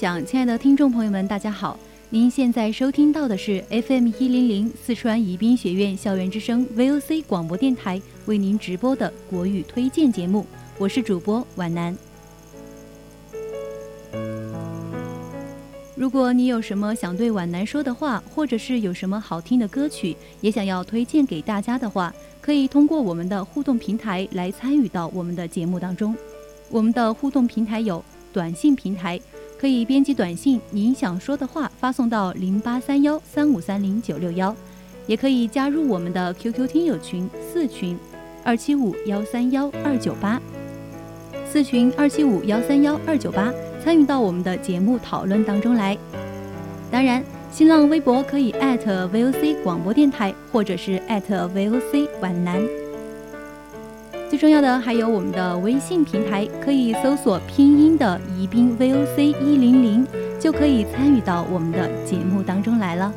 响，亲爱的听众朋友们，大家好！您现在收听到的是 FM 一零零四川宜宾学院校园之声 VOC 广播电台为您直播的国语推荐节目，我是主播皖南。如果你有什么想对皖南说的话，或者是有什么好听的歌曲，也想要推荐给大家的话，可以通过我们的互动平台来参与到我们的节目当中。我们的互动平台有短信平台，可以编辑短信您想说的话发送到零八三幺三五三零九六幺，也可以加入我们的 QQ 听友群四群二七五幺三幺二九八，四群二七五幺三幺二九八。参与到我们的节目讨论当中来。当然，新浪微博可以 @VOC 广播电台，或者是 @VOC 皖南。最重要的还有我们的微信平台，可以搜索拼音的宜宾 VOC 一零零，就可以参与到我们的节目当中来了。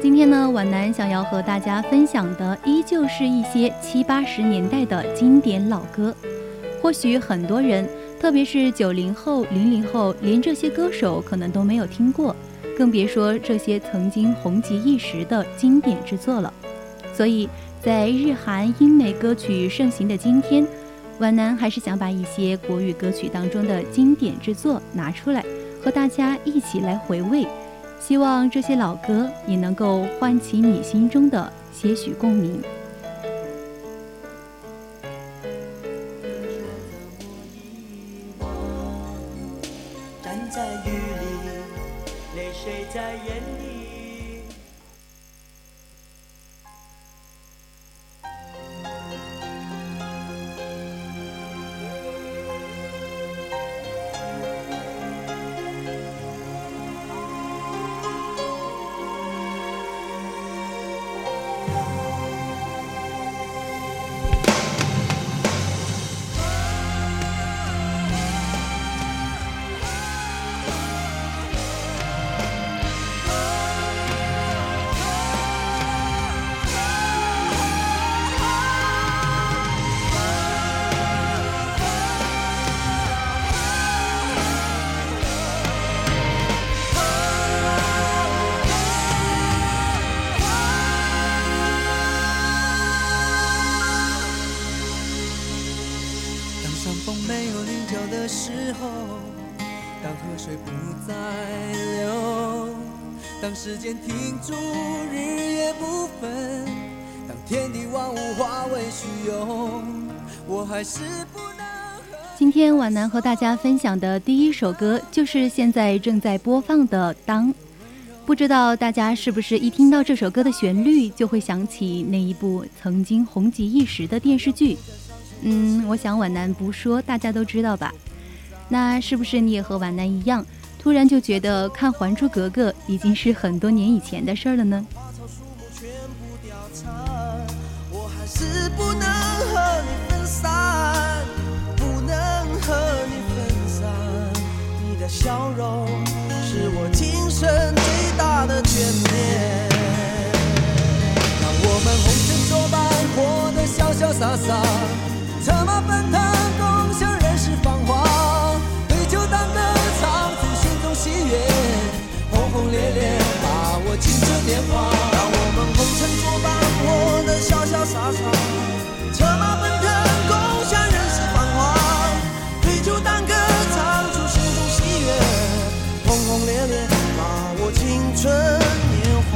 今天呢皖南想要和大家分享的，依旧是一些七八十年代的经典老歌。或许很多人，特别是九零后、零零后，连这些歌手可能都没有听过，更别说这些曾经红极一时的经典之作了。所以在日韩英美歌曲盛行的今天，皖南还是想把一些国语歌曲当中的经典之作拿出来，和大家一起来回味。希望这些老歌也能够唤起你心中的些许共鸣。时候，当河水不再流，当时间停住，日夜不分。当天地万物化为虚有，我还是不能。今天皖南和大家分享的第一首歌，就是现在正在播放的《当》。不知道大家是不是一听到这首歌的旋律，就会想起那一部曾经红极一时的电视剧？嗯，我想皖南不说，大家都知道吧？那是不是你也和皖南一样？突然就觉得看《还珠格格》已经是很多年以前的事儿了呢。我还是不能和你分散，不能和你分散。你的笑容是我今生最大的眷恋。让我们红尘作伴，活得潇潇洒洒，策马奔腾。烈烈，把握青春年华，让我们红尘作伴，活得潇潇洒洒，策马奔腾，共享人世繁华，对酒当歌，唱出心中喜悦，轰轰烈烈，把握青春年华。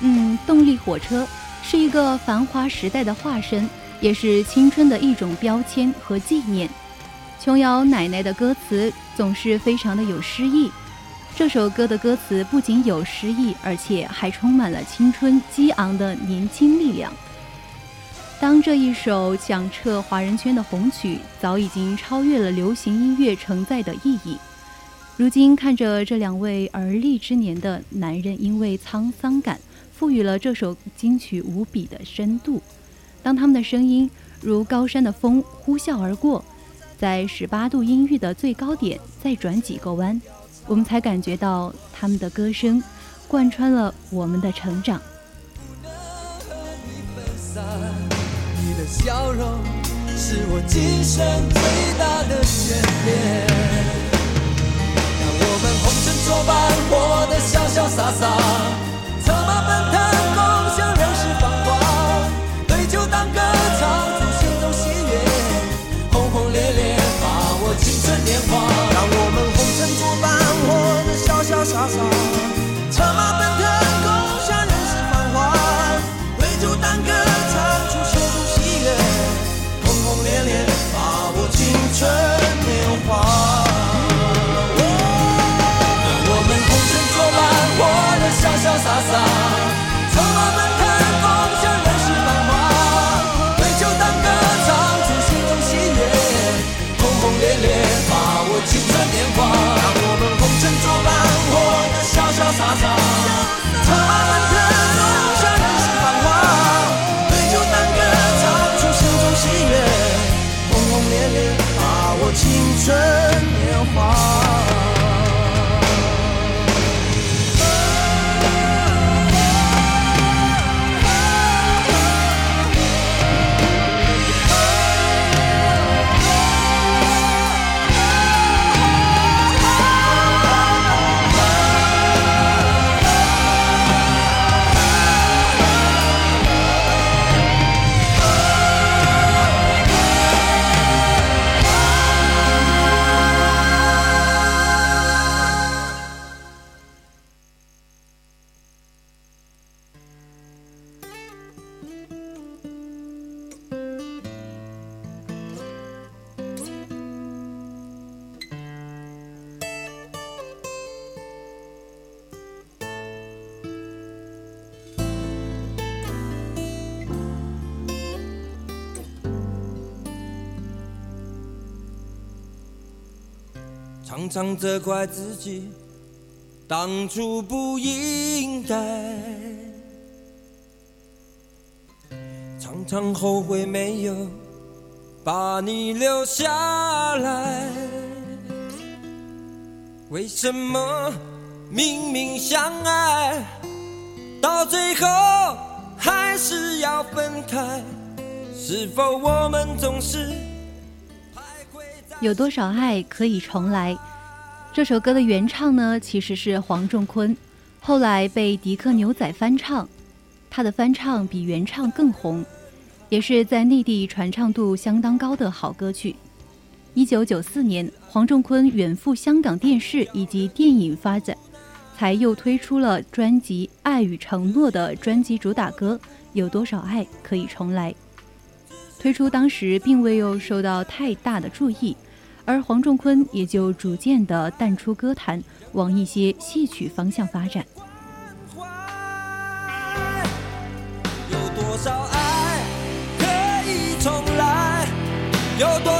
嗯，动力火车是一个繁华时代的化身，也是青春的一种标签和纪念。琼瑶奶奶的歌词总是非常的有诗意，这首歌的歌词不仅有诗意，而且还充满了青春激昂的年轻力量。当这一首响彻华人圈的红曲早已经超越了流行音乐承载的意义，如今看着这两位而立之年的男人，因为沧桑感，赋予了这首金曲无比的深度。当他们的声音如高山的风呼啸而过。在十八度音域的最高点再转几个弯，我们才感觉到他们的歌声贯穿了我们的成长。你的笑容是我今生最大的眷恋。让我们红尘作伴，活得潇潇洒洒，得潇常常责怪自己当初不应该，常常后悔没有把你留下来。为什么明明相爱，到最后还是要分开？是否我们总是徘徊在有多少爱可以重来？这首歌的原唱呢，其实是黄仲坤，后来被迪克牛仔翻唱，他的翻唱比原唱更红，也是在内地传唱度相当高的好歌曲。一九九四年，黄仲坤远赴香港电视以及电影发展，才又推出了专辑《爱与承诺》的专辑主打歌《有多少爱可以重来》。推出当时并未有受到太大的注意。而黄仲坤也就逐渐的淡出歌坛，往一些戏曲方向发展。有多少爱可以重来？有多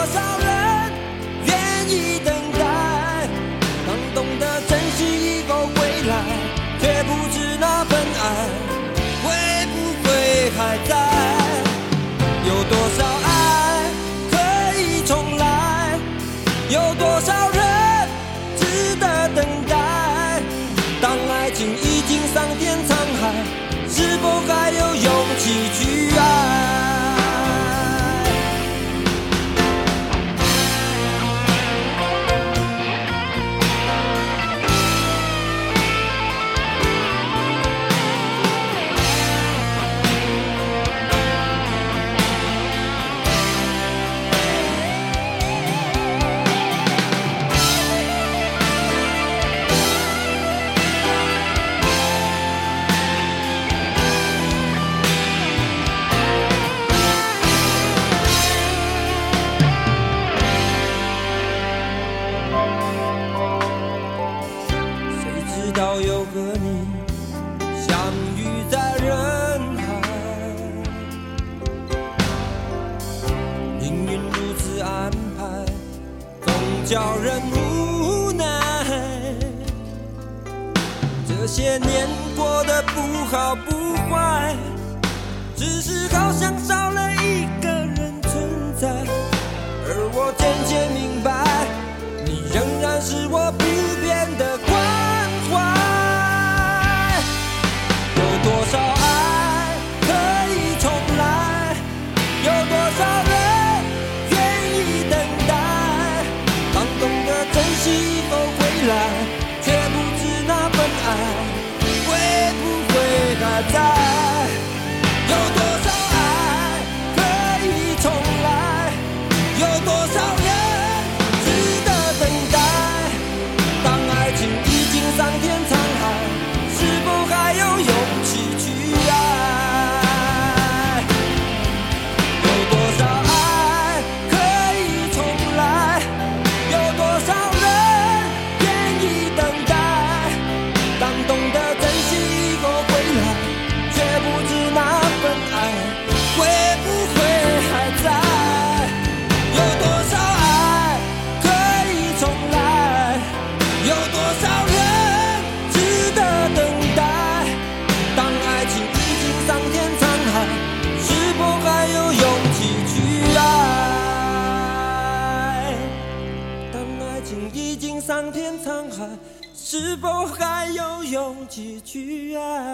几句爱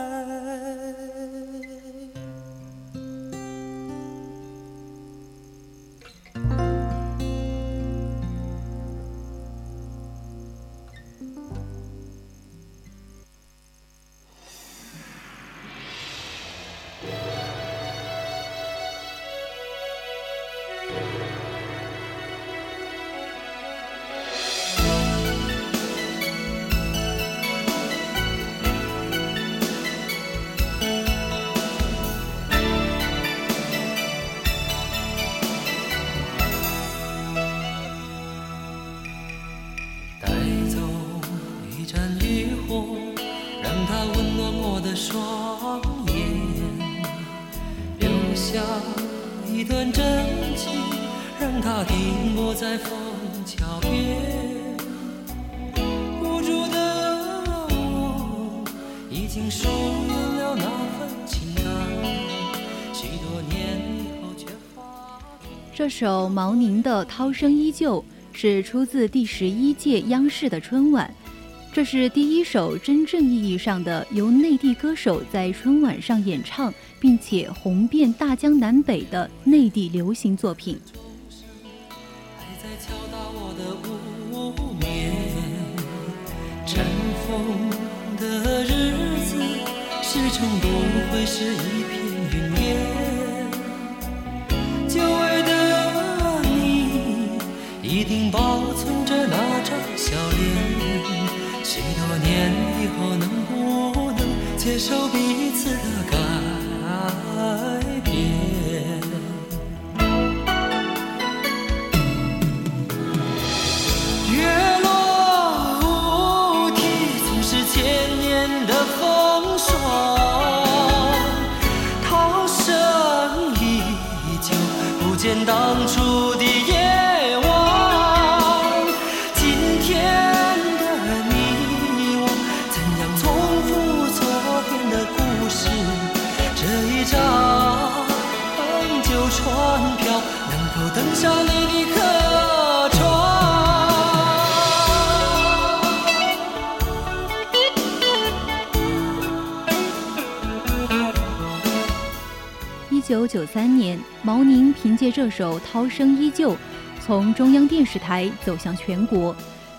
在枫桥边。无助的我，已经疏远了那份情感，许多年以后却发。这首毛宁的《涛声依旧》是出自第十一届央视的春晚，这是第一首真正意义上的由内地歌手在春晚上演唱，并且红遍大江南北的内地流行作品。会是一片云烟。久违的你，一定保存着那张笑脸。许多年以后，能不能接受彼此的改变当初九九三年，毛宁凭借这首《涛声依旧》，从中央电视台走向全国。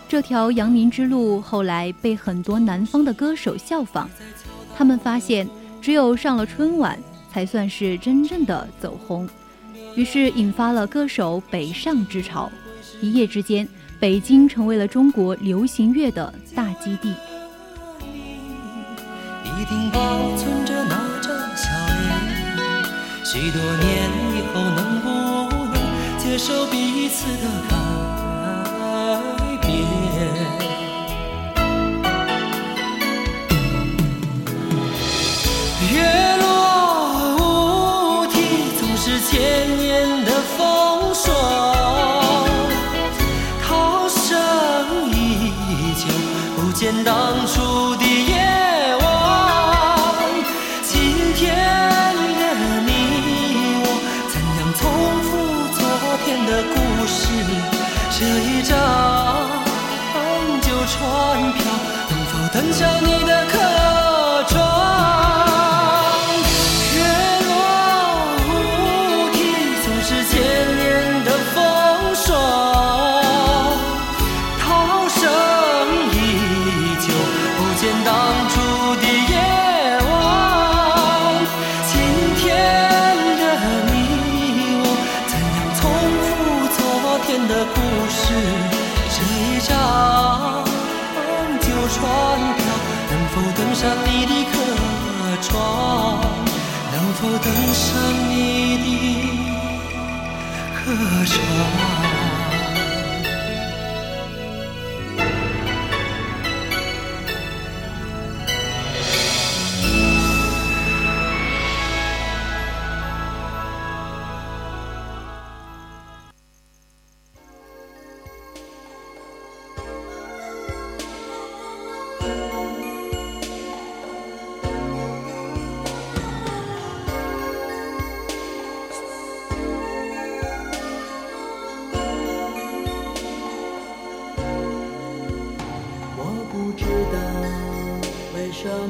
这条扬名之路后来被很多南方的歌手效仿，他们发现只有上了春晚，才算是真正的走红，于是引发了歌手北上之潮。一夜之间，北京成为了中国流行乐的大基地。一定保存。许多年以后，能不能接受彼此的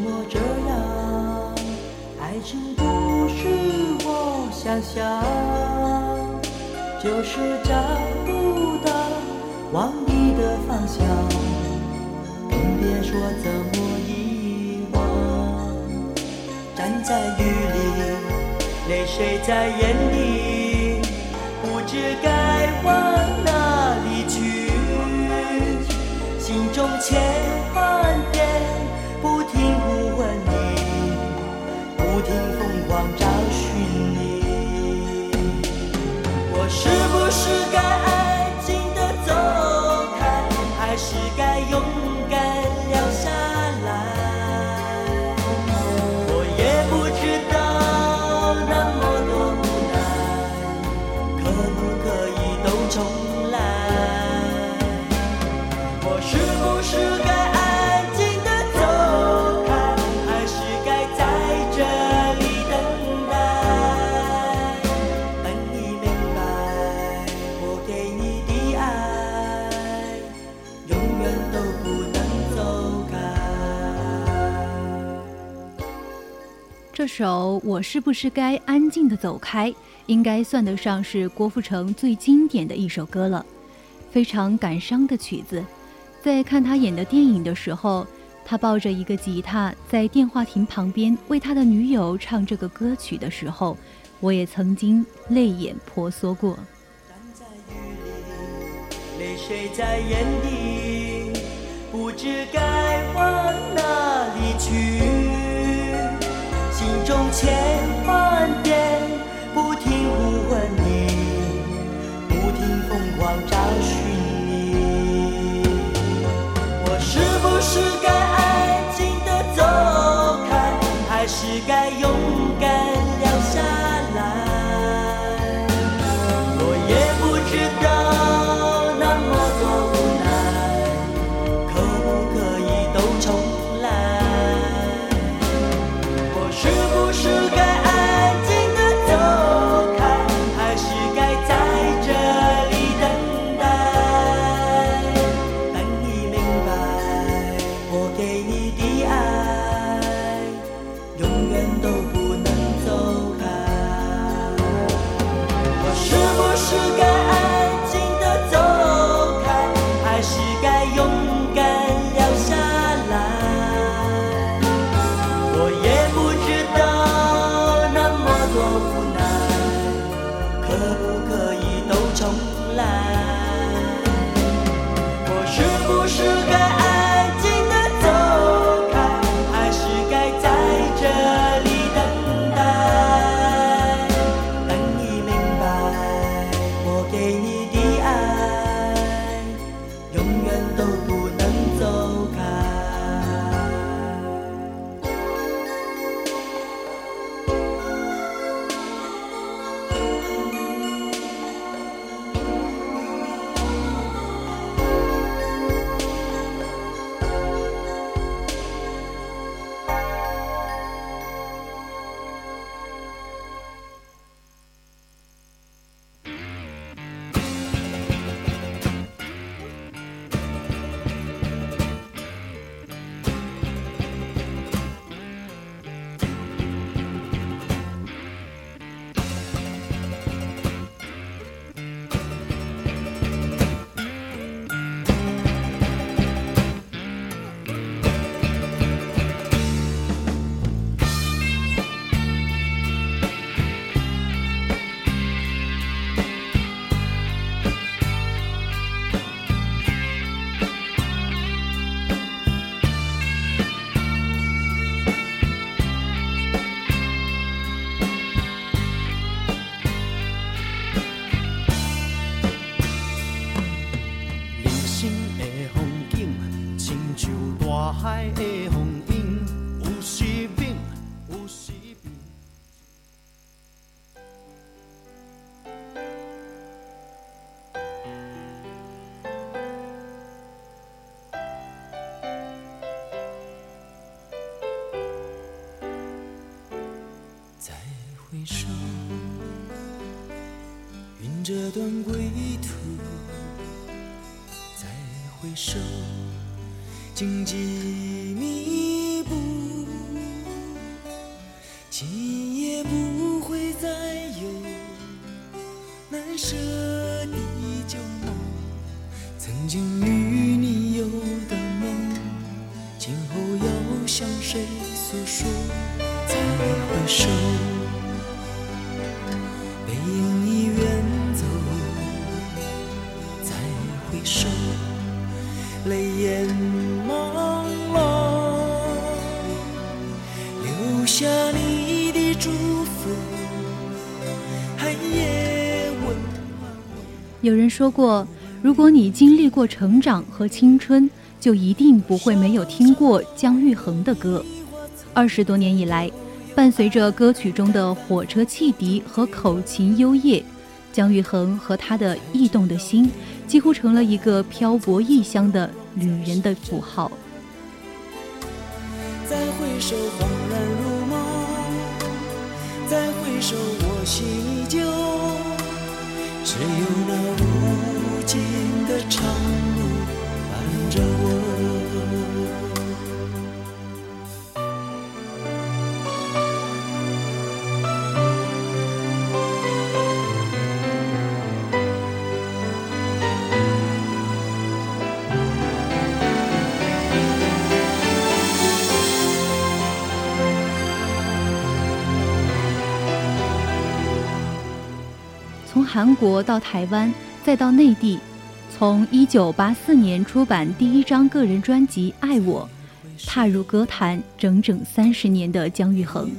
么这样？爱情不是我想象，就是找不到往你的方向，更别说怎么遗忘。站在雨里，泪水在眼里，不知该往哪里去，心中千万是不是该安首《我是不是该安静的走开》应该算得上是郭富城最经典的一首歌了，非常感伤的曲子。在看他演的电影的时候，他抱着一个吉他在电话亭旁边为他的女友唱这个歌曲的时候，我也曾经泪眼婆娑过。站在雨里，泪水在眼底，不知该往哪里去。中千万遍不停呼唤你，不停疯狂找寻这段归途。再回首，荆棘密布。今夜不会再有难舍的旧梦。曾经与你有的梦，今后要向谁诉说？再回首，说过，如果你经历过成长和青春，就一定不会没有听过姜育恒的歌。二十多年以来，伴随着歌曲中的火车汽笛和口琴幽咽，姜育恒和他的异动的心，几乎成了一个漂泊异乡的旅人的符号。再回首，恍然如梦；再回首，我心依旧。只有那无尽的长路伴着我。从韩国到台湾，再到内地，从1984年出版第一张个人专辑《爱我》，踏入歌坛整整三十年的姜育恒，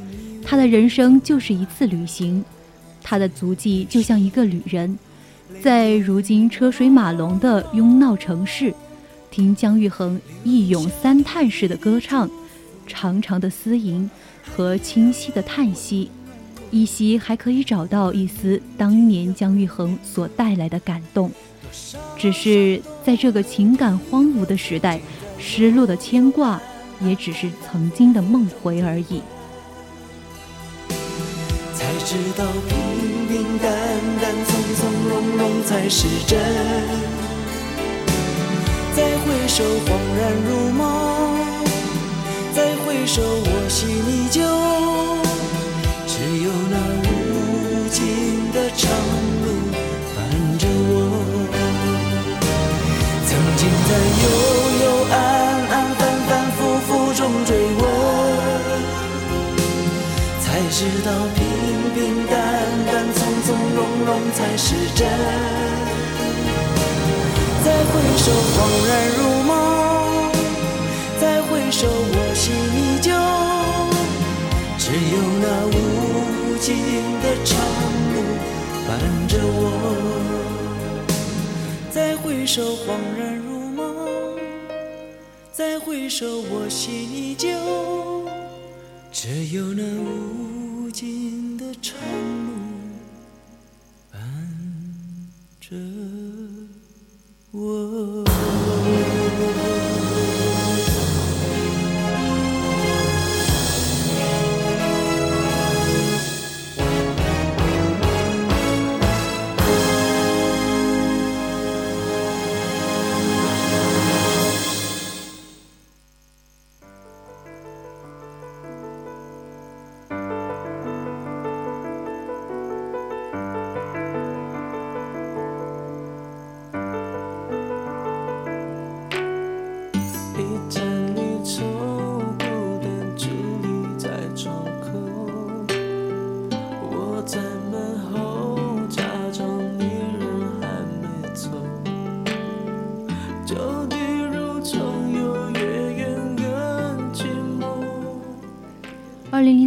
他的人生就是一次旅行，他的足迹就像一个旅人，在如今车水马龙的拥闹城市，听姜育恒一咏三叹式的歌唱，长长的嘶吟和清晰的叹息。依稀还可以找到一丝当年姜育恒所带来的感动，只是在这个情感荒芜的时代，失落的牵挂也只是曾经的梦回而已。才知道平平淡淡、从从容容才是真。知道平平淡淡、从从容容才是真。再回首，恍然如梦；再回首，我心依旧。只有那无尽的长路伴着我，再回首恍然如梦，再回首我心依旧。只有那无尽的愁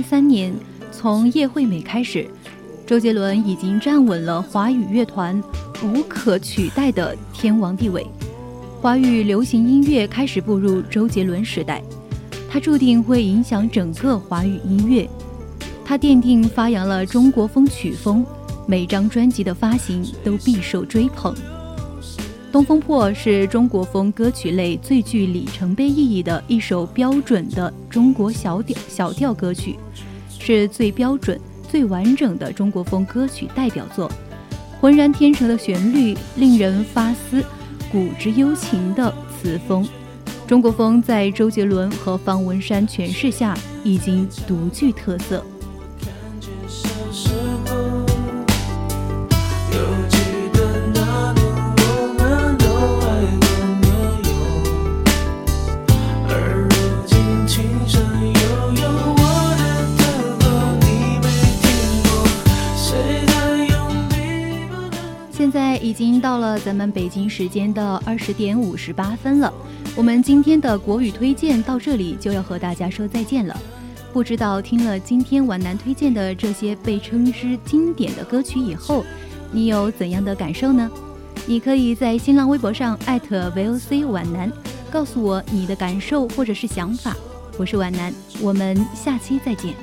三年，从叶惠美开始，周杰伦已经站稳了华语乐团无可取代的天王地位。华语流行音乐开始步入周杰伦时代，他注定会影响整个华语音乐。他奠定发扬了中国风曲风，每张专辑的发行都必受追捧。《东风破》是中国风歌曲类最具里程碑意义的一首标准的中国小调小调歌曲，是最标准、最完整的中国风歌曲代表作。浑然天成的旋律，令人发思。古之幽情的词风，中国风在周杰伦和方文山诠释下已经独具特色。咱们北京时间的二十点五十八分了。我们今天的国语推荐到这里就要和大家说再见了。不知道听了今天皖南推荐的这些被称之经典的歌曲以后，你有怎样的感受呢？你可以在新浪微博上艾特 VOC 皖南，告诉我你的感受或者是想法。我是皖南，我们下期再见。